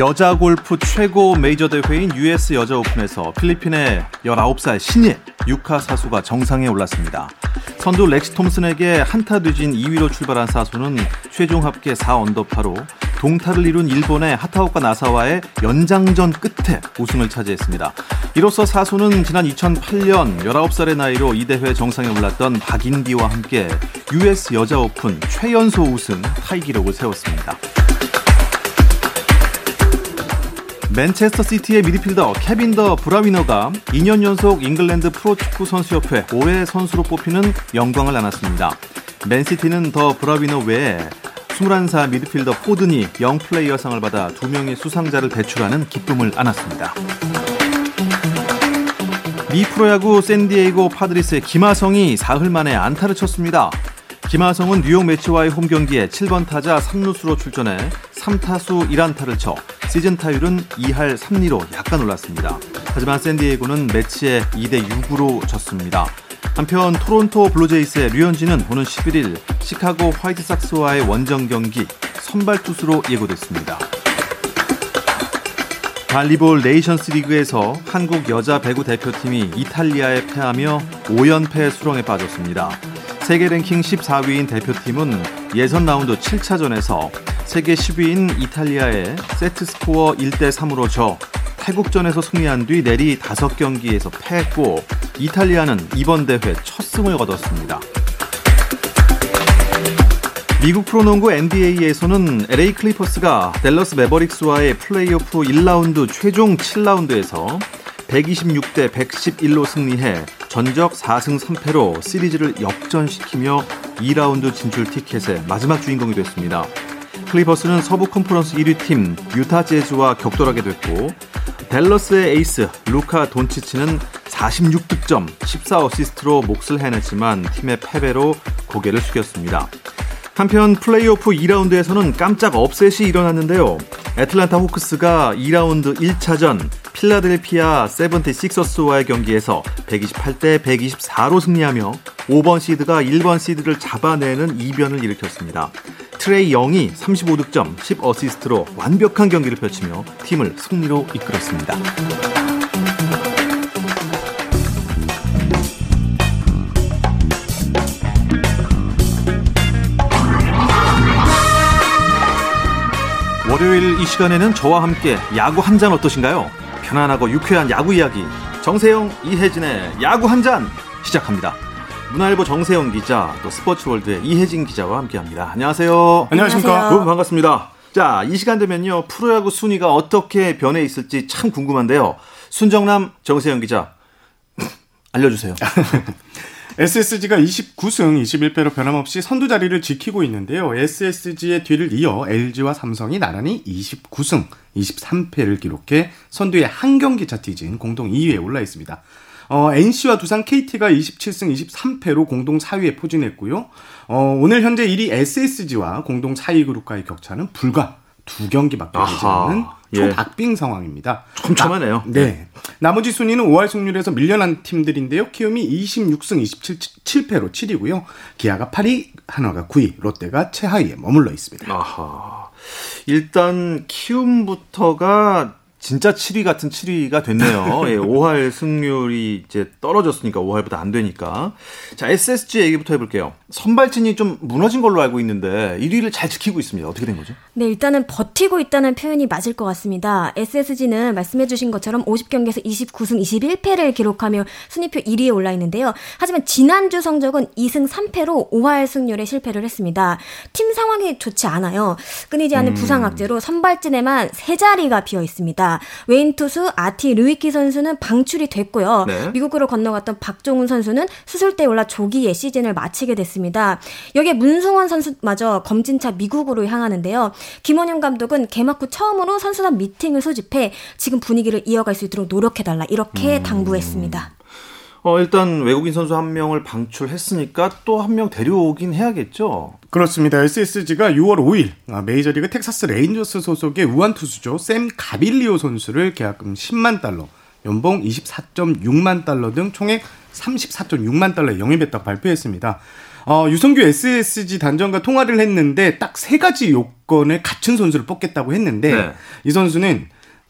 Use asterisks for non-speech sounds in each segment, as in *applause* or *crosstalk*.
여자 골프 최고 메이저 대회인 US 여자 오픈에서 필리핀의 19살 신예 유카 사소가 정상에 올랐습니다. 선두 렉시 톰슨에게 한타 뒤진 2위로 출발한 사소는 최종 합계 4언더파로 동타를 이룬 일본의 하타오카 나사와의 연장전 끝에 우승을 차지했습니다. 이로써 사소는 지난 2008년 19살의 나이로 이 대회 정상에 올랐던 박인비와 함께 US 여자 오픈 최연소 우승 타이 기록을 세웠습니다. 맨체스터 시티의 미드필더 케빈 더 브라위너가 2년 연속 잉글랜드 프로축구 선수협회 올해의 선수로 뽑히는 영광을 안았습니다. 맨시티는 더 브라위너 외에 21살 미드필더 포든이 Young Player상을 받아 두 명의 수상자를 배출하는 기쁨을 안았습니다. 미 프로야구 샌디에이고 파드리스의 김하성이 사흘 만에 안타를 쳤습니다. 김하성은 뉴욕 메츠와의 홈 경기에 7번 타자 3루수로 출전해 3타수 1안타를 쳐 시즌 타율은 2할 3리로 약간 올랐습니다. 하지만 샌디에이고는 메츠에 2대 6으로 졌습니다. 한편 토론토 블루제이스의 류현진은 오는 11일 시카고 화이트삭스와의 원정 경기 선발 투수로 예고됐습니다. 발리볼 네이션스 리그에서 한국 여자 배구 대표팀이 이탈리아에 패하며 5연패 수렁에 빠졌습니다. 세계 랭킹 14위인 대표팀은 예선 라운드 7차전에서 세계 10위인 이탈리아에 세트 스코어 1대 3으로 져 태국전에서 승리한 뒤 내리 5경기에서 패했고 이탈리아는 이번 대회 첫 승을 거뒀습니다. 미국 프로농구 NBA에서는 LA 클리퍼스가 댈러스 매버릭스와의 플레이오프 1라운드 최종 7라운드에서 126대 111로 승리해 전적 4승 3패로 시리즈를 역전시키며 2라운드 진출 티켓의 마지막 주인공이 됐습니다. 클리퍼스는 서부 컨퍼런스 1위 팀 유타 재즈와 격돌하게 됐고 댈러스의 에이스 루카 돈치치는 46득점, 14어시스트로 몫을 해냈지만 팀의 패배로 고개를 숙였습니다. 한편 플레이오프 2라운드에서는 깜짝 upset이 일어났는데요. 애틀란타 호크스가 2라운드 1차전 필라델피아 세븐티식서스와의 경기에서 128대 124로 승리하며 5번 시드가 1번 시드를 잡아내는 이변을 일으켰습니다. 트레이 영이 35득점, 10어시스트로 완벽한 경기를 펼치며 팀을 승리로 이끌었습니다. 월요일 이 시간에는 저와 함께 야구 한 잔 어떠신가요? 편안하고 유쾌한 야구 이야기 정세영 이혜진의 야구 한 잔 시작합니다. 문화일보 정세영 기자 또 스포츠월드의 이혜진 기자와 함께합니다. 안녕하세요. 안녕하십니까. 여러분 반갑습니다. 자, 이 시간 되면요 프로야구 순위가 어떻게 변해 있을지 참 궁금한데요. 순정남 정세영 기자 *laughs* 알려주세요. *laughs* SSG가 29승 21패로 변함없이 선두 자리를 지키고 있는데요. SSG의 뒤를 이어 LG와 삼성이 나란히 29승 23패를 기록해 선두의 한 경기 차 뒤진 공동 2위에 올라 있습니다. 어, NC와 두산 KT가 27승 23패로 공동 4위에 포진했고요. 어, 오늘 현재 1위 SSG와 공동 4위 그룹과의 격차는 불과 두 경기밖에 되지 않는 초박빙 예. 상황입니다. 촘촘하네요. 나, 네. 나머지 순위는 5할 승률에서 밀려난 팀들인데요. 키움이 26승 27패로 7위고요. 기아가 8위, 한화가 9위, 롯데가 최하위에 머물러 있습니다. 아하. 일단 키움부터가 진짜 7위 같은 7위가 됐네요. *laughs* 예, 5할 승률이 이제 떨어졌으니까 5할보다 안 되니까. 자, SSG 얘기부터 해볼게요. 선발진이 좀 무너진 걸로 알고 있는데 1위를 잘 지키고 있습니다. 어떻게 된 거죠? 네, 일단은 버티고 있다는 표현이 맞을 것 같습니다. SSG는 말씀해주신 것처럼 50경기에서 29승 21패를 기록하며 순위표 1위에 올라 있는데요. 하지만 지난주 성적은 2승 3패로 5할 승률에 실패를 했습니다. 팀 상황이 좋지 않아요. 끊이지 않는 음. 부상 악재로 선발진에만 세 자리가 비어 있습니다. 있습니다. 외인 투수 아티 르위키 선수는 방출이 됐고요. 네. 미국으로 건너갔던 박종훈 선수는 수술대에 올라 조기에 시즌을 마치게 됐습니다. 여기에 문승원 선수마저 검진차 미국으로 향하는데요. 김원형 감독은 개막 후 처음으로 선수단 미팅을 소집해 지금 분위기를 이어갈 수 있도록 노력해달라 이렇게 음. 당부했습니다. 어, 일단 외국인 선수 한 명을 방출했으니까 또 한 명 데려오긴 해야겠죠. 그렇습니다. SSG가 6월 5일 아, 메이저리그 텍사스 레인저스 소속의 우완 투수죠. 샘 가빌리오 선수를 계약금 10만 달러, 연봉 24.6만 달러 등 총액 34.6만 달러 영입했다고 발표했습니다. 어, 유성규 SSG 단장과 통화를 했는데 딱 세 가지 요건을 갖춘 선수를 뽑겠다고 했는데 네. 이 선수는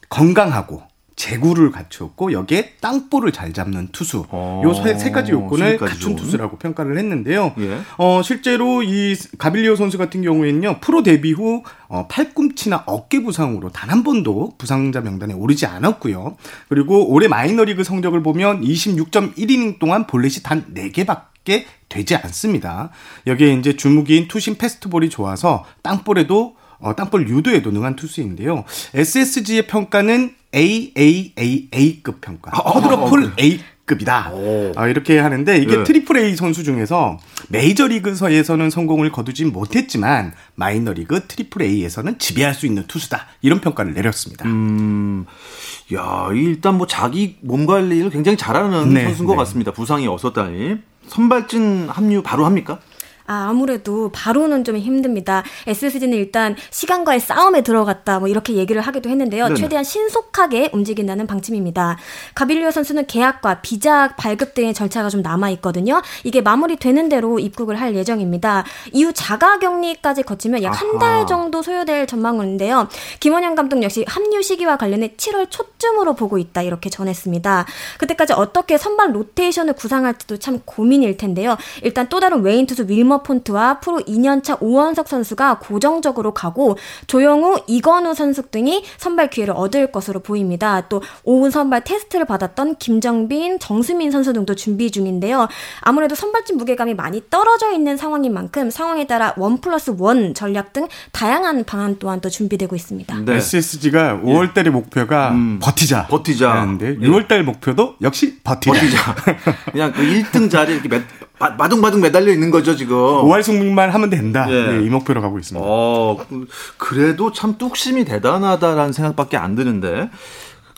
건강하고 재구를 갖추었고 여기에 땅볼을 잘 잡는 투수 어, 요세 가지 요건을 갖춘 투수라고 평가를 했는데요. 예. 어, 실제로 이 가빌리오 선수 같은 경우에는요 프로 데뷔 후 어, 팔꿈치나 어깨 부상으로 단 한 번도 부상자 명단에 오르지 않았고요. 그리고 올해 마이너리그 성적을 보면 26.1이닝 동안 볼넷이 단 4개밖에 되지 않습니다. 여기에 이제 주무기인 투심 패스트볼이 좋아서 땅볼에도 어, 땅볼 유도에 도 능한 투수인데요. SSG의 평가는 AAAA급 평가. 아, quadruple 아, 네. A급이다. 아, 이렇게 하는데 이게 네. triple A 선수 중에서 메이저리그에서는 성공을 거두지 못했지만 마이너리그 triple A에서는 지배할 수 있는 투수다. 이런 평가를 내렸습니다. 음. 야, 일단 뭐 자기 몸 관리를 굉장히 잘하는 네, 선수인 것 네. 같습니다. 부상이 없었다니. 선발진 합류 바로 합니까? 아, 아무래도 바로는 좀 힘듭니다. SSG는 일단 시간과의 싸움에 들어갔다 뭐 이렇게 얘기를 하기도 했는데요. 네네. 최대한 신속하게 움직인다는 방침입니다. 가빌리오 선수는 계약과 비자 발급 등의 절차가 좀 남아 있거든요. 이게 마무리되는 대로 입국을 할 예정입니다. 이후 자가격리까지 거치면 약 한 달 정도 소요될 전망인데요. 김원형 감독 역시 합류 시기와 관련해 7월 초쯤으로 보고 있다 이렇게 전했습니다. 그때까지 어떻게 선발 로테이션을 구상할지도 참 고민일 텐데요. 일단 또 다른 외인 투수 윌머 폰트와 프로 2년차 오원석 선수가 고정적으로 가고 조영우, 이건욱 선수 등이 선발 기회를 얻을 것으로 보입니다. 또 오후 선발 테스트를 받았던 김정빈, 정수민 선수 등도 준비 중인데요. 아무래도 선발진 무게감이 많이 떨어져 있는 상황인 만큼 상황에 따라 one plus one 전략 등 다양한 방안 또한 또 준비되고 있습니다. 네. SSG가 5월달의 예. 목표가 음, 버티자. 버티자. 하는데 6월달 예. 목표도 역시 버티자. 버티자. 그냥 그 1등 자리에 이렇게 몇, 마둥마둥 매달려 있는 거죠, 지금. 5할 승민만 하면 된다. 예. 네, 이 목표로 가고 있습니다. 어, 그래도 참 뚝심이 대단하다라는 생각밖에 안 드는데.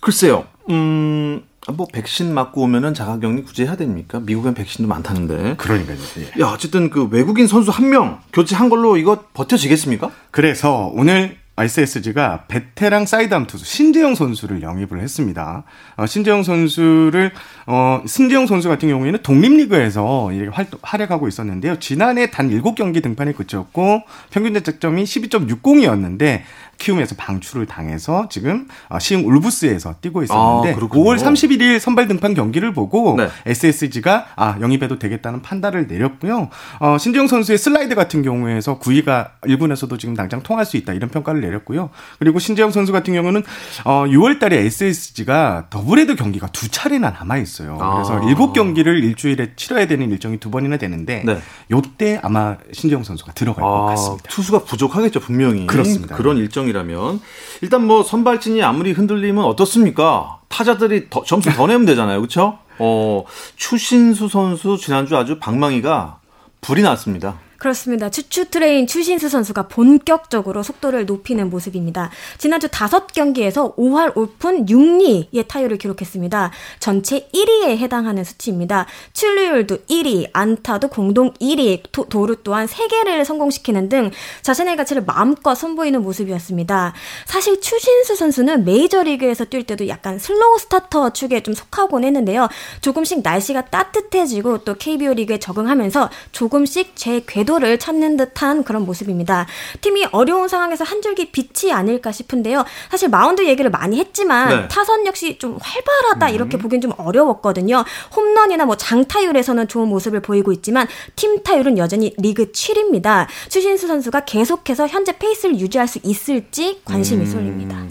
글쎄요, 음, 뭐 백신 맞고 오면은 자가격리 굳이 해야 됩니까? 미국엔 백신도 많다는데. 그러니까요. 예. 야, 어쨌든 그 외국인 선수 한 명 교체한 걸로 이거 버텨지겠습니까? 그래서 오늘 SSG가 베테랑 사이드암 투수 신재영 선수를 영입을 했습니다. 어, 신재영 선수를 어, 신재영 선수 같은 경우에는 독립리그에서 활, 활약하고 있었는데요. 지난해 단 7경기 등판에 그쳤고 평균 자책점이 12.60이었는데 키움에서 방출을 당해서 지금 어, 시흥 울부스에서 뛰고 있었는데 아, 5월 31일 선발 등판 경기를 보고 네. SSG가 아 영입해도 되겠다는 판단을 내렸고요. 어, 신재영 선수의 슬라이드 같은 경우에서 9위가 1군에서도 지금 당장 통할 수 있다 이런 평가를 내렸고요. 그리고 신재영 선수 같은 경우는 어, 6월달에 SSG가 더블헤더 경기가 두 차례나 남아 있어요. 그래서 아. 7 경기를 일주일에 치러야 되는 일정이 두 번이나 되는데 네. 요때 아마 신재영 선수가 들어갈 아, 것 같습니다. 투수가 부족하겠죠 분명히. 그렇습니다. 그런 일정이라면 일단 뭐 선발진이 아무리 흔들리면 어떻습니까? 타자들이 더, 점수 더 내면 되잖아요, 그렇죠? 어, 추신수 선수 지난주 아주 방망이가 불이 났습니다. 그렇습니다. 추추 train 추신수 선수가 본격적으로 속도를 높이는 모습입니다. 지난주 5경기에서 5할 5푼 6리의 타율을 기록했습니다. 전체 1위에 해당하는 수치입니다. 출루율도 1위, 안타도 공동 1위, 도루 또한 3개를 성공시키는 등 자신의 가치를 마음껏 선보이는 모습이었습니다. 사실 추신수 선수는 메이저리그에서 뛸 때도 약간 slow starter 축에 좀 속하곤 했는데요. 조금씩 날씨가 따뜻해지고 또 KBO 리그에 적응하면서 조금씩 제 궤도 궤도를 찾는 듯한 그런 모습입니다. 팀이 어려운 상황에서 한 줄기 빛이 아닐까 싶은데요. 사실 마운드 얘기를 많이 했지만 네. 타선 역시 좀 활발하다 음. 이렇게 보기엔 좀 어려웠거든요. 홈런이나 뭐 장타율에서는 좋은 모습을 보이고 있지만 팀 타율은 여전히 리그 7위입니다. 추신수 선수가 계속해서 현재 페이스를 유지할 수 있을지 관심이 음. 쏠립니다.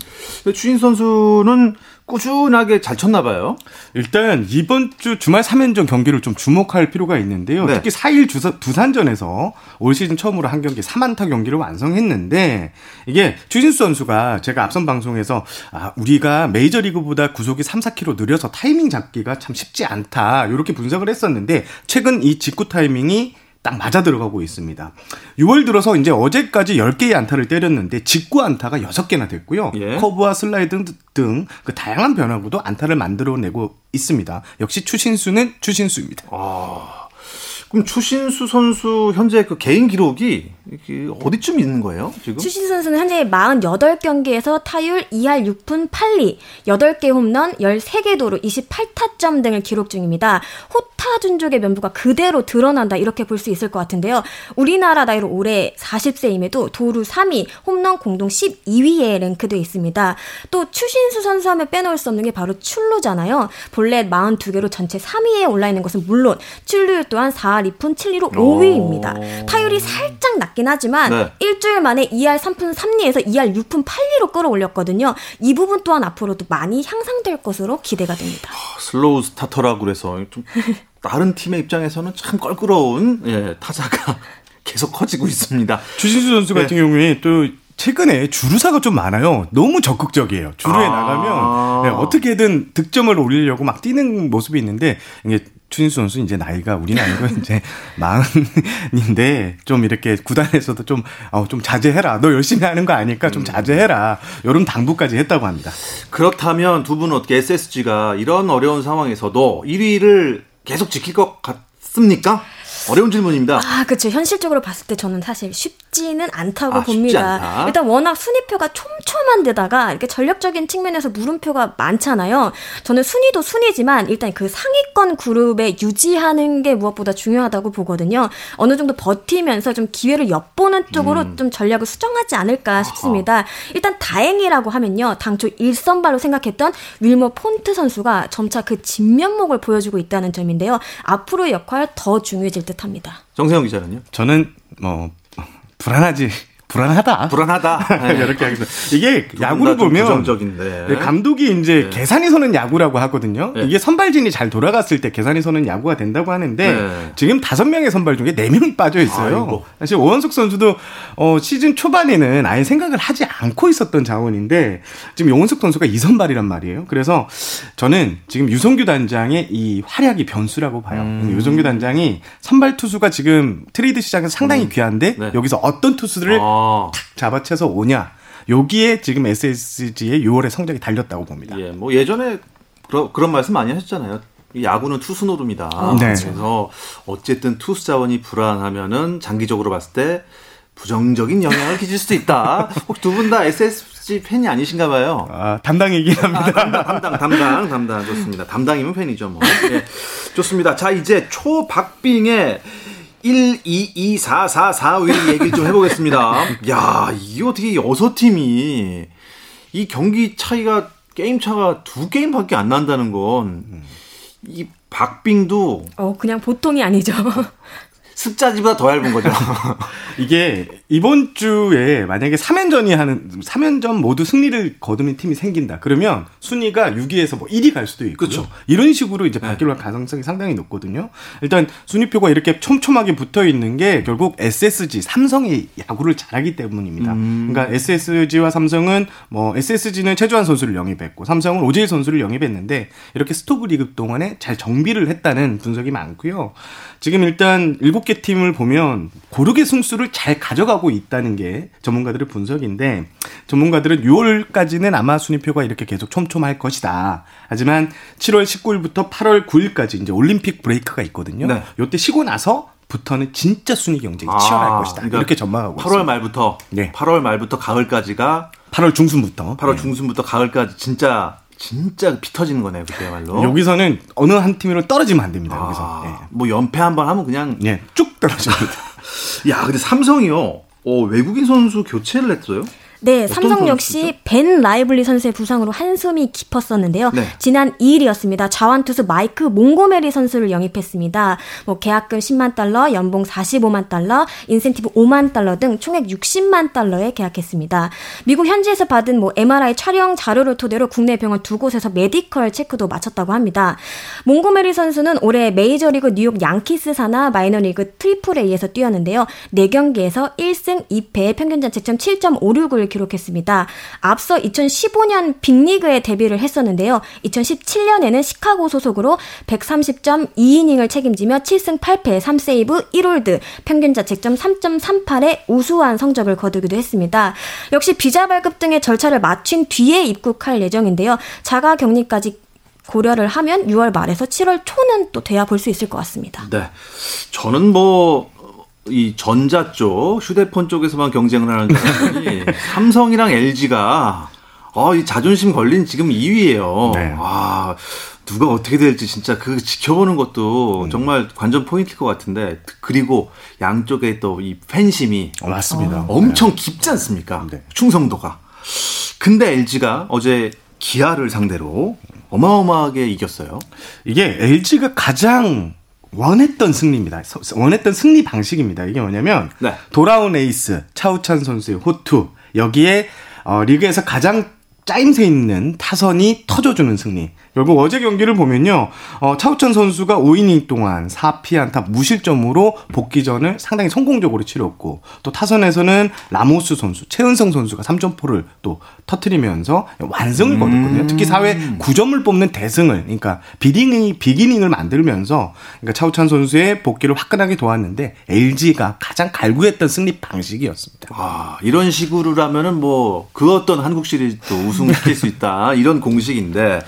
추신 선수는 꾸준하게 잘 쳤나 봐요. 일단 이번 주 주말 3연전 경기를 좀 주목할 필요가 있는데요. 네. 특히 4일 주사, 두산전에서 올 시즌 처음으로 한 경기 3안타 경기를 완성했는데 이게 추진수 선수가 제가 앞선 방송에서 아, 우리가 메이저리그보다 구속이 3, 4km 느려서 타이밍 잡기가 참 쉽지 않다. 이렇게 분석을 했었는데 최근 이 직구 타이밍이 딱 맞아 들어가고 있습니다. 6월 들어서 이제 어제까지 10개의 안타를 때렸는데 직구 안타가 6개나 됐고요. 예. 커브와 슬라이드 등 그 다양한 변화구도 안타를 만들어내고 있습니다. 역시 추신수는 추신수입니다. 아. 그럼 추신수 선수 현재 그 개인 기록이 어디쯤 있는 거예요, 지금? 추신수 선수는 현재 48경기에서 타율 2할 6푼 8리, 8개 홈런, 13개 도루, 28타점 등을 기록 중입니다. 호타 준족의 면부가 그대로 드러난다 이렇게 볼 수 있을 것 같은데요. 우리나라 나이로 올해 40세임에도 도루 3위, 홈런 공동 12위에 랭크되어 있습니다. 또 추신수 선수 하면 빼놓을 수 없는 게 바로 출루잖아요. 볼넷 42개로 전체 3위에 올라 있는 것은 물론 출루율 또한 4 2할 2푼 7리로 5위입니다. 타율이 살짝 낮긴 하지만 네. 일주일 만에 2할 3푼 3리에서 2할 6푼 8리로 끌어올렸거든요. 이 부분 또한 앞으로도 많이 향상될 것으로 기대가 됩니다. 아, slow starter라고 그래서 좀 *laughs* 다른 팀의 입장에서는 참 껄끄러운 예, 타자가 *laughs* 계속 커지고 있습니다. 주신수 선수 같은 네. 경우에 또 최근에 주루사가 좀 많아요. 너무 적극적이에요. 주루에 아~ 나가면 네, 어떻게든 득점을 올리려고 막 뛰는 모습이 있는데 이게 추진수 선수 이제 나이가 우리는 아니고 *laughs* 이제 마흔인데 좀 이렇게 구단에서도 좀, 어, 좀 자제해라. 너 열심히 하는 거 아니까 좀 음. 자제해라. 이런 당부까지 했다고 합니다. 그렇다면 두 분은 어떻게 SSG가 이런 어려운 상황에서도 1위를 계속 지킬 것 같습니까? 어려운 질문입니다. 아, 그렇죠. 현실적으로 봤을 때 저는 사실 쉽지는 않다고 아, 봅니다. 않다. 일단 워낙 순위표가 촘촘한 데다가 이렇게 전력적인 측면에서 물음표가 많잖아요. 저는 순위도 순위지만 일단 그 상위권 그룹에 유지하는 게 무엇보다 중요하다고 보거든요. 어느 정도 버티면서 좀 기회를 엿보는 쪽으로 음. 좀 전략을 수정하지 않을까 싶습니다. 일단 다행이라고 하면요. 당초 1선발로 생각했던 윌머 폰트 선수가 점차 그 진면목을 보여주고 있다는 점인데요. 앞으로의 역할 더 중요해질 듯 듯합니다. 정세영 기자는요? 저는 뭐 불안하지 불안하다. 불안하다. *laughs* 네. 이렇게 하겠습니다. 이게 야구를 보면. 네, 감독이 이제 네. 계산이 서는 야구라고 하거든요. 네. 이게 선발진이 잘 돌아갔을 때 계산이 서는 야구가 된다고 하는데 네. 지금 다섯 명의 선발 중에 네 명이 빠져 있어요. 아이고. 사실 오원석 선수도 어, 시즌 초반에는 아예 생각을 하지 않고 있었던 자원인데 지금 오원석 선수가 이 선발이란 말이에요. 그래서 저는 지금 류선규 단장의 이 활약이 변수라고 봐요. 음. 류선규 단장이 선발 투수가 지금 트레이드 시장에서 상당히 음. 귀한데 네. 여기서 어떤 투수를 아. 탁 잡아채서 오냐. 여기에 지금 SSG의 6월의 성적이 달렸다고 봅니다. 예, 뭐 예전에 그러, 그런 말씀 많이 하셨잖아요. 야구는 투수 노름이다. 아, 네. 그래서 어쨌든 투수 자원이 불안하면은 장기적으로 봤을 때 부정적인 영향을 끼칠 수도 있다. *laughs* 혹두분 다 SSG 팬이 아니신가 봐요. 아, 담당이긴 합니다. 아, 담당, 담당, 담당, 담당. 좋습니다. 담당이면 팬이죠, 뭐. 네. 좋습니다. 자, 이제 초박빙의 1, 2, 2, 4, 4, 4위 얘기를 좀 해보겠습니다. *laughs* 야, 이게 어떻게 여섯 팀이 이 경기 차이가 게임 차가 두 게임밖에 안 난다는 건 이 박빙도 어 그냥 보통이 아니죠. *laughs* 숫자지보다 더 얇은 거죠. *laughs* 이게 이번 주에 만약에 3연전이 하는 3연전 모두 승리를 거두는 팀이 생긴다. 그러면 순위가 6위에서 뭐 1위 갈 수도 있고 그렇죠. 이런 식으로 이제 바뀔 네. 가능성이 상당히 높거든요. 일단 순위표가 이렇게 촘촘하게 붙어 있는 게 결국 SSG 삼성이 야구를 잘하기 때문입니다. 음. 그러니까 SSG와 삼성은 뭐 SSG는 최주환 선수를 영입했고 삼성은 오재일 선수를 영입했는데 이렇게 스토브 리그 동안에 잘 정비를 했다는 분석이 많고요. 지금 일단 7개 팀을 보면 고르게 승수를 잘 가져가고 있다는 게 전문가들의 분석인데 전문가들은 6월까지는 아마 순위표가 이렇게 계속 촘촘할 것이다. 하지만 7월 19일부터 8월 9일까지 이제 올림픽 break가 있거든요. 네. 요때 쉬고 나서부터는 진짜 순위 경쟁이 치열할 아, 것이다. 그러니까 이렇게 전망하고 8월 있습니다. 말부터 네. 8월 말부터 가을까지가 8월 중순부터 8월 네. 중순부터 가을까지 진짜 진짜 피 터지는 거네요, 그때야말로. 여기서는 어느 한 팀으로 떨어지면 안 됩니다, 아, 여기서. 네. 뭐 연패 한 번 하면 그냥 네, 쭉 떨어집니다. *laughs* 야, 근데 삼성이요. 어, 외국인 선수 교체를 했어요? 네, 삼성 역시 벤 라이블리 선수의 부상으로 한숨이 깊었었는데요. 네. 지난 2일이었습니다. 좌완투수 마이크 몽고메리 선수를 영입했습니다. 뭐 계약금 10만 달러, 연봉 45만 달러, 인센티브 5만 달러 등 총액 60만 달러에 계약했습니다. 미국 현지에서 받은 뭐 MRI 촬영 자료를 토대로 국내 병원 두 곳에서 medical check도 마쳤다고 합니다. 몽고메리 선수는 올해 메이저리그 뉴욕 양키스 산하 마이너리그 Triple A에서 뛰었는데요. 4경기에서 1승 2패 평균 자책점 7.56을 기록했습니다. 앞서 2015년 빅리그에 데뷔를 했었는데요. 2017년에는 시카고 소속으로 130.2이닝을 책임지며 7승 8패 3세이브 1홀드 평균 자책점 3.38의 우수한 성적을 거두기도 했습니다. 역시 비자 발급 등의 절차를 마친 뒤에 입국할 예정인데요. 자가 격리까지 고려를 하면 6월 말에서 7월 초는 또 돼야 볼 수 있을 것 같습니다. 네. 저는 뭐, 이 전자 쪽, 휴대폰 쪽에서만 경쟁을 하는 줄 알았더니, *laughs* 삼성이랑 LG가, 어, 이 자존심 걸린 지금 2위예요. 네. 와, 누가 어떻게 될지 진짜 그 지켜보는 것도 음. 정말 관전 포인트일 것 같은데, 그리고 양쪽에 또 이 팬심이 어, 맞습니다. 엄청 깊지 않습니까? 네. 충성도가. 근데 LG가 어제 기아를 상대로 어마어마하게 이겼어요. 이게 LG가 가장 원했던 승리입니다. 서- 원했던 승리 방식입니다. 이게 뭐냐면 네. 돌아온 에이스 차우찬 선수의 호투 여기에 어, 리그에서 가장 짜임새 있는 타선이 터져주는 승리. 결국 어제 경기를 보면요. 어, 차우찬 선수가 5이닝 동안 4피안타 무실점으로 복귀전을 상당히 성공적으로 치렀고 또 타선에서는 라모스 선수, 최은성 선수가 3점포를 또 터트리면서 완승을 거뒀거든요. 특히 4회 9점을 뽑는 대승을 그러니까 비기닝 비기닝을 만들면서 그러니까 차우찬 선수의 복귀를 화끈하게 도왔는데 LG가 가장 갈구했던 승리 방식이었습니다. 와, 이런 식으로라면은 뭐, 그 어떤 한국 시리즈도 우승시킬 수 있다. 이런 공식인데,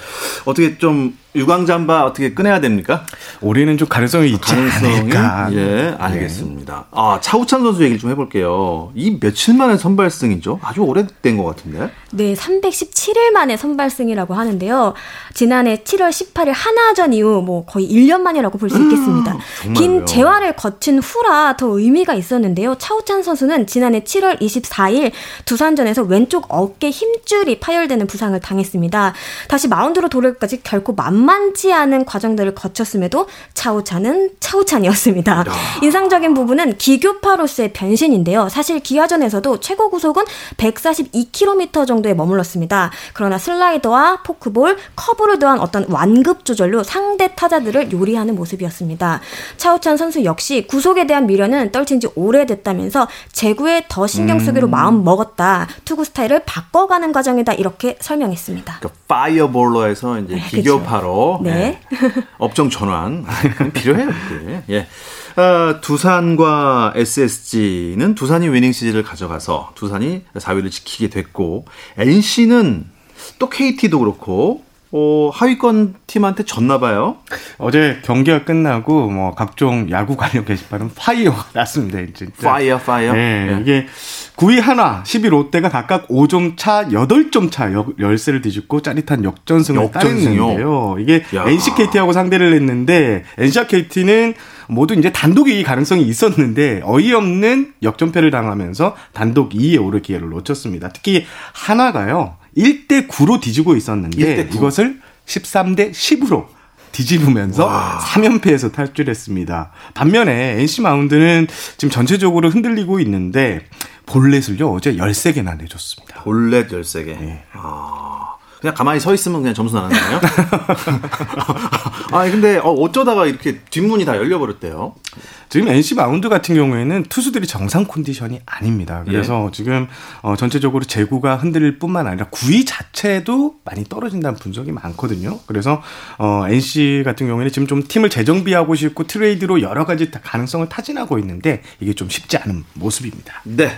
어떻게 좀, 유광잠바 어떻게 꺼내야 됩니까? 올해는 좀 가능성이 있지 가능성이? 않을까. 예, 네. 알겠습니다. 아, 차우찬 선수 얘기를 좀 해볼게요. 이 며칠 만에 선발승이죠? 아주 오래된 것 같은데? 네, 317일 만에 선발승이라고 하는데요. 지난해 7월 18일 하나전 이후 뭐 거의 1년 만이라고 볼 수 있겠습니다. 음? 긴 재활을 거친 후라 더 의미가 있었는데요. 차우찬 선수는 지난해 7월 24일 두산전에서 왼쪽 어깨 힘줄이 파열되는 부상을 당했습니다. 다시 마운드로 돌아올까지 결코 만 만치 않은 과정들을 거쳤음에도 차우찬은 차우찬이었습니다. 인상적인 부분은 기교파로서의 변신인데요. 사실 기아전에서도 최고 구속은 142km 정도에 머물렀습니다. 그러나 슬라이더와 포크볼, 커브를 더한 어떤 완급 조절로 상대 타자들을 요리하는 모습이었습니다. 차우찬 선수 역시 구속에 대한 미련은 떨친 지 오래됐다면서 제구에 더 신경 쓰기로 마음 먹었다. 투구 스타일을 바꿔가는 과정이다. 이렇게 설명했습니다. 그 fireballer에서 이제 네, 기교파로 네. 예, *laughs* 업종 전환 *laughs* 필요해요. 그게. 예. 아, 두산과 SSG는 두산이 winning series를 가져가서 두산이 4위를 지키게 됐고 NC는 또 KT도 그렇고 어, 하위권 팀한테 졌나 봐요. 어제 경기가 끝나고 뭐 각종 야구 관련 게시판은 fire가 *laughs* 났습니다. 진짜. fire fire. 네, 예. 이게 9위 하나, 10위 롯데가 각각 5점 차, 8점 차 역- 열세를 뒤집고 짜릿한 역전승을 역전승이요? 따냈는데요. 이게 야. NCKT하고 상대를 했는데 NCKT는 모두 이제 단독 2위 가능성이 있었는데 어이없는 역전패를 당하면서 단독 2위에 오를 기회를 놓쳤습니다. 특히 하나가요. 1대 9로 뒤지고 있었는데 1대 9. 이것을 13대 10으로 뒤집으면서 3연패에서 탈출했습니다. 반면에 NC 마운드는 지금 전체적으로 흔들리고 있는데 볼넷을요 어제 13개나 내줬습니다. 볼넷 13개. 네. 아, 그냥 가만히 서 있으면 그냥 점수 나는 거예요? *laughs* 아, 근데 어, 어쩌다가 이렇게 뒷문이 다 열려버렸대요. 지금 NC 마운드 같은 경우에는 투수들이 정상 컨디션이 아닙니다. 그래서 지금 어, 전체적으로 제구가 흔들릴 뿐만 아니라 구위 자체도 많이 떨어진다는 분석이 많거든요. 그래서 어, NC 같은 경우에는 지금 좀 팀을 재정비하고 싶고 트레이드로 여러 가지 다 가능성을 타진하고 있는데 이게 좀 쉽지 않은 모습입니다. 네.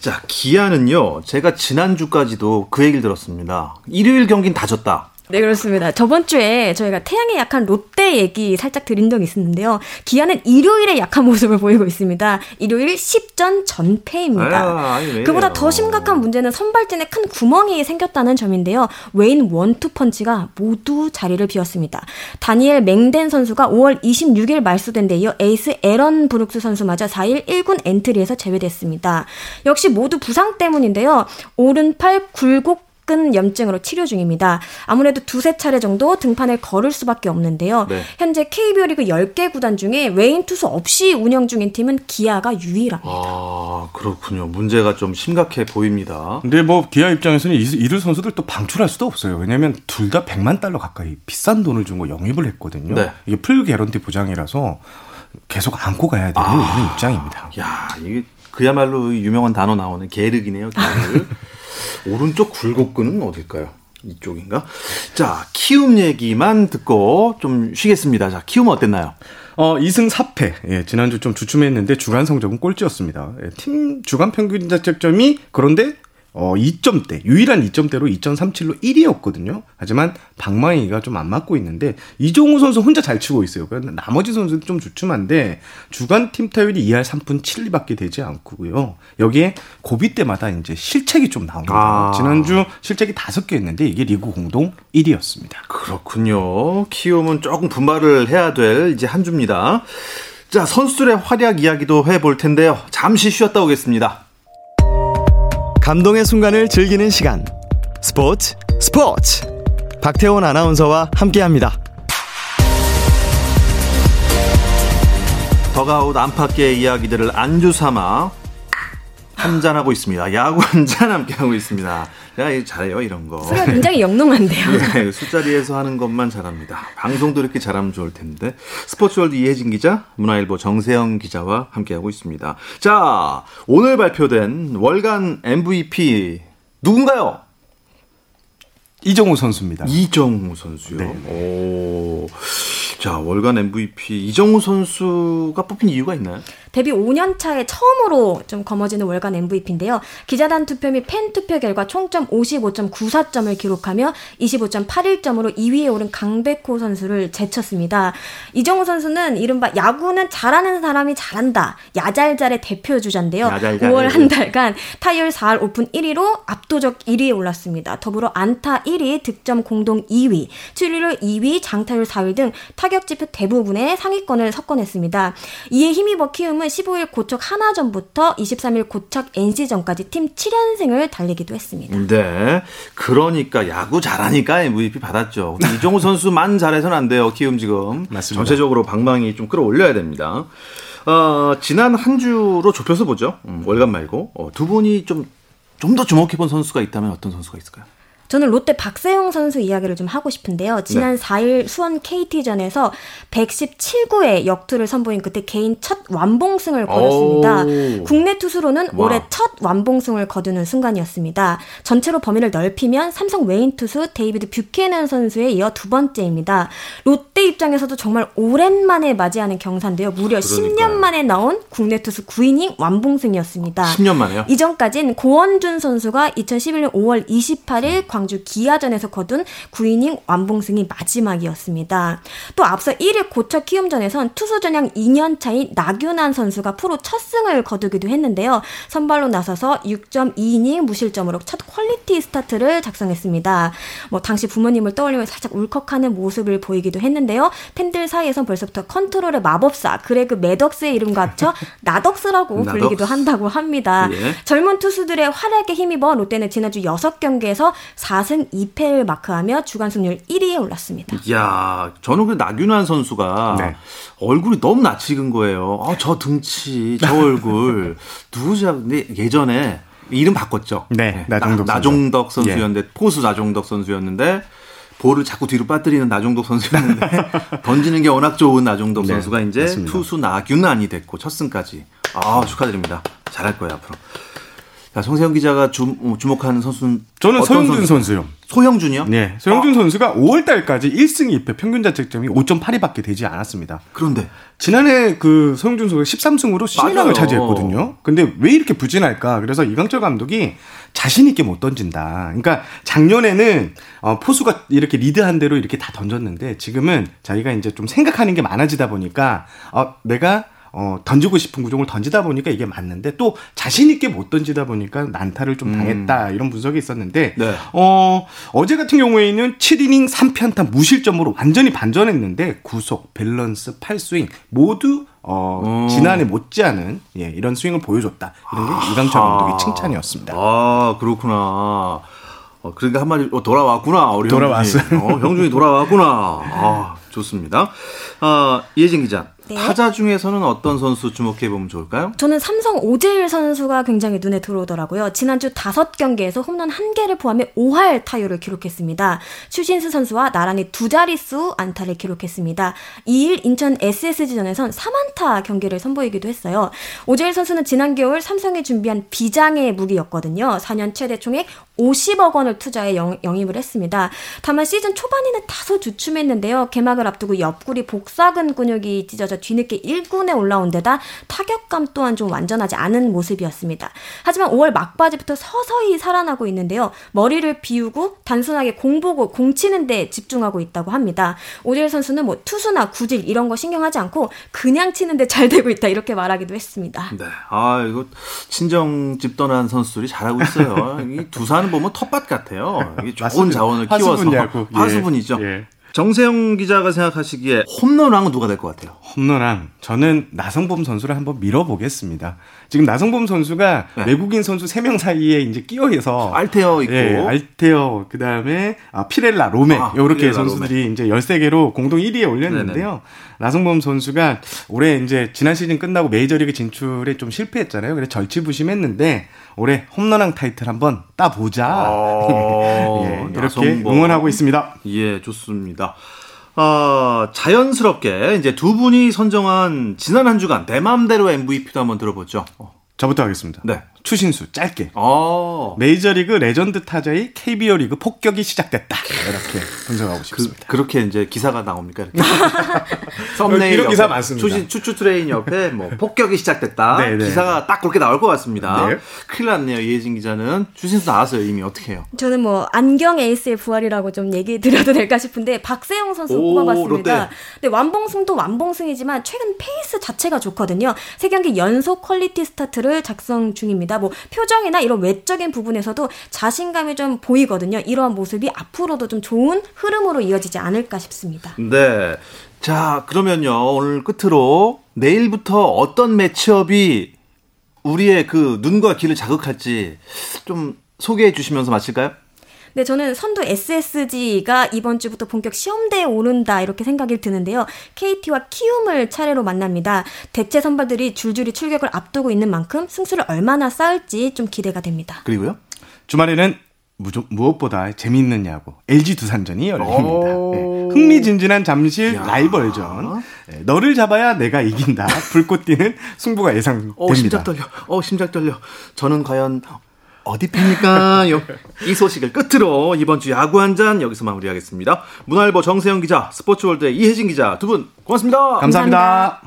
자, 기아는요, 제가 지난 주까지도 그 얘기를 들었습니다. 일요일 경기는 다 졌다. 네, 그렇습니다. 저번 주에 저희가 태양에 약한 롯데 얘기 살짝 드린 적이 있었는데요. 기아는 일요일에 약한 모습을 보이고 있습니다. 일요일 10전 전패입니다. 아, 아니, 그보다 더 심각한 문제는 선발진에 큰 구멍이 생겼다는 점인데요. 외인 원투펀치가 모두 자리를 비웠습니다. 다니엘 멩덴 선수가 5월 26일 말소된 데 이어 에이스 애런 브룩스 선수마저 4일 1군 엔트리에서 제외됐습니다. 역시 모두 부상 때문인데요. 오른팔 굴곡근 염증으로 치료 중입니다. 아무래도 두세 차례 정도 등판을 거를 수밖에 없는데요. 네. 현재 KBO 리그 10개 구단 중에 외인 투수 없이 운영 중인 팀은 기아가 유일합니다. 아, 그렇군요. 문제가 좀 심각해 보입니다. 근데 뭐 기아 입장에서는 이들 선수들 또 방출할 수도 없어요. 왜냐면 둘 다 100만 달러 가까이 비싼 돈을 주고 영입을 했거든요. 네. 이게 full 개런티 보장이라서 계속 안고 가야 되는 아, 입장입니다. 야, 이게 그야말로 유명한 단어 나오는 계륵이네요. 계륵. *laughs* 오른쪽 굴곡근은 어딜까요? 이쪽인가? 자, 키움 얘기만 듣고 좀 쉬겠습니다. 자, 키움 어땠나요? 어, 2승 4패. 예, 지난주 좀 주춤했는데 주간 성적은 꼴찌였습니다. 예, 팀 주간 평균 자책점이 그런데 어, 2점대, 유일한 2점대로 2.37로 1위였거든요. 하지만 방망이가 좀 안 맞고 있는데 이종우 선수 혼자 잘 치고 있어요. 그런데 나머지 선수는 좀 주춤한데 주간 팀 타율이 2할 3푼 7리밖에 되지 않고요. 여기에 고비 때마다 이제 실책이 좀 나옵니다. 아. 지난주 실책이 5개 있는데 이게 리그 공동 1위였습니다. 그렇군요. 키움은 조금 분발을 해야 될 이제 한 주입니다. 자, 선수들의 활약 이야기도 해볼 텐데요. 잠시 쉬었다 오겠습니다. 감동의 순간을 즐기는 시간 스포츠 스포츠 박태원 아나운서와 함께 합니다. 더가웃 안팎의 이야기들을 안주 삼아 한잔 하고 있습니다. 야구 *laughs* 한 잔 함께 하고 있습니다. 내가 잘해요, 이런 거. 수가 굉장히 영롱한데요. 네, *laughs* 술자리에서 하는 것만 잘합니다. 방송도 이렇게 잘하면 좋을 텐데. 스포츠월드 이혜진 기자, 문화일보 정세영 기자와 함께 하고 있습니다. 자, 오늘 발표된 월간 MVP 누군가요? 이정우 선수입니다. 이정우 선수요? 네. 오. 자, 월간 MVP 이정후 선수가 뽑힌 이유가 있나요? 데뷔 5년 차에 처음으로 좀 거머쥐는 월간 MVP인데요. 기자단 투표 및 팬 투표 결과 총점 55.94점을 기록하며 25.81점으로 2위에 오른 강백호 선수를 제쳤습니다. 이정후 선수는 이른바 야구는 잘하는 사람이 잘한다. 야잘잘의 대표 주자인데요. 야잘잘. 5월 한 달간 타율 4할 5푼 1리로 압도적 1위에 올랐습니다. 더불어 안타 1위, 득점 공동 2위, 출루율 2위, 장타율 4위 등 타격 지표 대부분의 상위권을 석권했습니다. 이에 힘입어 키움 팀은 15일 고척 하나전부터 23일 고척 NC전까지 팀 7연승을 달리기도 했습니다. 네. 그러니까 야구 잘하니까 MVP 받았죠. *laughs* 이종우 선수만 잘해서는 안 돼요. 키움 지금. 맞습니다. 전체적으로 방망이 좀 끌어올려야 됩니다. 어, 지난 한 주로 좁혀서 보죠. 음, 월간 말고. 어, 두 분이 좀, 좀 더 주목해본 선수가 있다면 어떤 선수가 있을까요? 저는 롯데 박세웅 선수 이야기를 좀 하고 싶은데요. 지난 네. 4일 수원 KT전에서 117구의 역투를 선보인 그때 개인 첫 완봉승을 거뒀습니다. 국내 투수로는 와. 올해 첫 완봉승을 거두는 순간이었습니다. 전체로 범위를 넓히면 삼성 외인 투수 데이비드 뷰캐넌 선수에 이어 두 번째입니다. 롯데 입장에서도 정말 오랜만에 맞이하는 경사인데요. 무려 그러니까요. 10년 만에 나온 국내 투수 9이닝 완봉승이었습니다. 10년 만에요? 이전까진 고원준 선수가 2011년 5월 28일 광주 기아전에서 거둔 9이닝 완봉승이 마지막이었습니다. 또 앞서 1일 고척 키움전에선 투수 전향 2년 차인 나균안 선수가 프로 첫 승을 거두기도 했는데요. 선발로 나서서 6.2이닝 무실점으로 첫 quality start를 작성했습니다. 뭐 당시 부모님을 떠올리며 살짝 울컥하는 모습을 보이기도 했는데요. 팬들 사이에선 벌써부터 컨트롤의 마법사 그레그 매덕스의 이름과 합쳐 *laughs* 나덕스라고 불리기도 한다고 합니다. 예. 젊은 투수들의 활약에 힘입어 롯데는 지난주 6경기에서 4승 2패를 마크하며 주간 승률 1위에 올랐습니다. 이야, 저는 그 나균환 선수가 네. 얼굴이 너무 낯익은 거예요. 아, 저 등치, 저 *laughs* 얼굴. 누구죠? 근데 예전에 이름 바꿨죠. 네, 나종덕, 나, 나종덕 선수였는데, 예. 포수 나종덕 선수였는데, 볼을 자꾸 뒤로 빠뜨리는 나종덕 선수였는데 *laughs* 던지는 게 워낙 좋은 나종덕 네, 선수가 이제 맞습니다. 투수 나균환이 됐고 첫 승까지 아 축하드립니다 잘할 거예요 앞으로 자, 정세영 기자가 주, 어, 주목하는 선수는 저는 서영준 선수? 선수요. 소형준이요? 네, 서영준 선수가 5월 달까지 1승 2패 평균 자책점이 5.82밖에 되지 않았습니다. 그런데 지난해 그 서영준 선수가 13승으로 신인왕을 맞아요. 차지했거든요. 근데 왜 이렇게 부진할까? 그래서 이강철 감독이 자신 있게 못 던진다. 그러니까 작년에는 어, 포수가 이렇게 리드한 대로 이렇게 다 던졌는데 지금은 자기가 이제 좀 생각하는 게 많아지다 보니까 어, 내가 어, 던지고 싶은 구종을 던지다 보니까 이게 맞는데 또 자신 있게 못 던지다 보니까 난타를 좀 당했다 이런 분석이 있었는데 네. 어, 어제 같은 경우에는 7이닝 3편타 무실점으로 완전히 반전했는데 구속, 밸런스, 팔스윙 모두 어, 음. 지난해 못지않은 예, 이런 스윙을 보여줬다. 이런 게 이강철 감독의 칭찬이었습니다. 아 그렇구나. 어, 그러니까 한마디 어, 돌아왔구나 우리 돌아왔어요. 형준이. 어, 형준이 돌아왔구나. 아 좋습니다. 아 이혜진 기자. 네. 타자 중에서는 어떤 선수 주목해 보면 좋을까요? 저는 삼성 오재일 선수가 굉장히 눈에 들어오더라고요. 지난주 다섯 경기에서 홈런 한 개를 포함해 5할 타율을 기록했습니다. 추신수 선수와 나란히 두 자릿수 안타를 기록했습니다. 2일 인천 SSG전에선 3안타 경기를 선보이기도 했어요. 오재일 선수는 지난 겨울 삼성이 준비한 비장의 무기였거든요. 4년 최대 총액 50억 원을 투자해 영, 영입을 했습니다. 다만 시즌 초반에는 다소 주춤했는데요. 개막을 앞두고 옆구리 복사근 근육이 찢어져 뒤늦게 1군에 올라온 데다 타격감 또한 좀 완전하지 않은 모습이었습니다. 하지만 5월 막바지부터 서서히 살아나고 있는데요. 머리를 비우고 단순하게 공 보고 공 치는 데 집중하고 있다고 합니다. 오재일 선수는 뭐 투수나 구질 이런 거 신경 하지 않고 그냥 치는데 잘 되고 있다 이렇게 말하기도 했습니다. 네. 아 이거 친정집 떠난 선수들이 잘하고 있어요. 이 두산 보면 텃밭 같아요. 이게 좋은. 자원을 키워서 화수분이하고. 예. 화수분이죠. 예. 정세영 기자가 생각하시기에 홈런왕은 누가 될 것 같아요? 홈런왕 저는 나성범 선수를 한번 밀어보겠습니다. 지금 나성범 선수가 네. 외국인 선수 3명 사이에 이제 끼어해서 알테어 있고 예, 알테어 그다음에 아, 피렐라, 로메 아, 이렇게 피렐라, 선수들이 이제 13개로 공동 1위에 올렸는데요. 나성범 선수가 올해 이제 지난 시즌 끝나고 메이저리그 진출에 좀 실패했잖아요. 그래서 절치부심했는데 올해 홈런왕 타이틀 한번 따보자. 아, *laughs* 예, 이렇게 나성범. 응원하고 있습니다. 예, 좋습니다. 아, 자연스럽게 이제 두 분이 선정한 지난 한 주간 내 마음대로 MVP도 한번 들어보죠. 어. 저부터 하겠습니다. 네. 추신수 짧게. 어. 메이저리그 레전드 타자의 KBO 리그 폭격이 시작됐다. 이렇게 분석하고 그, 싶습니다. 그렇게 이제 기사가 나옵니까? 이렇게? *laughs* 썸네일 이런 옆에 기사 많습니다. 추진, 추추 트레인 옆에 뭐 폭격이 시작됐다. 네, 네. 기사가 딱 그렇게 나올 것 같습니다. 네. 큰일 났네요. 이혜진 기자는 추신수 나왔어요. 이미 어떻게 해요? 저는 뭐 안경 에이스의 부활이라고 좀 얘기 드려도 될까 싶은데 박세웅 선수 오, 뽑아봤습니다. 롯데. 근데 완봉승도 완봉승이지만 최근 페이스 자체가 좋거든요. 세 경기 연속 quality start를 작성 중입니다. 뭐 표정이나 이런 외적인 부분에서도 자신감이 좀 보이거든요. 이러한 모습이 앞으로도 좀 좋은 흐름으로 이어지지 않을까 싶습니다. 네. 자, 그러면요. 오늘 끝으로 내일부터 어떤 matchup이 우리의 그 눈과 귀를 자극할지 좀 소개해 주시면서 마칠까요? 네, 저는 선두 SSG가 이번 주부터 본격 시험대에 오른다 이렇게 생각이 드는데요. KT와 키움을 차례로 만납니다. 대체 선발들이 줄줄이 출격을 앞두고 있는 만큼 승수를 얼마나 쌓을지 좀 기대가 됩니다. 그리고요. 주말에는 무조, 무엇보다 재미있는 야구 LG 두산전이 열립니다. 오. 예, 흥미진진한 잠실 야. 라이벌전. 예, 너를 잡아야 내가 이긴다. 불꽃 뛰는 승부가 예상됩니다. 어, 심장 떨려. 어, 심장 떨려. 저는 과연 어디 팬일까요? 이 소식을 끝으로 이번 주 야구 한 잔 여기서 마무리하겠습니다. 문화일보 정세영 기자, 스포츠월드의 이혜진 기자 두 분 고맙습니다. 감사합니다.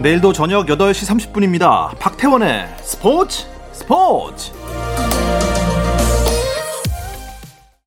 내일도 저녁 8시 30분입니다. 박태원의 스포츠 스포츠.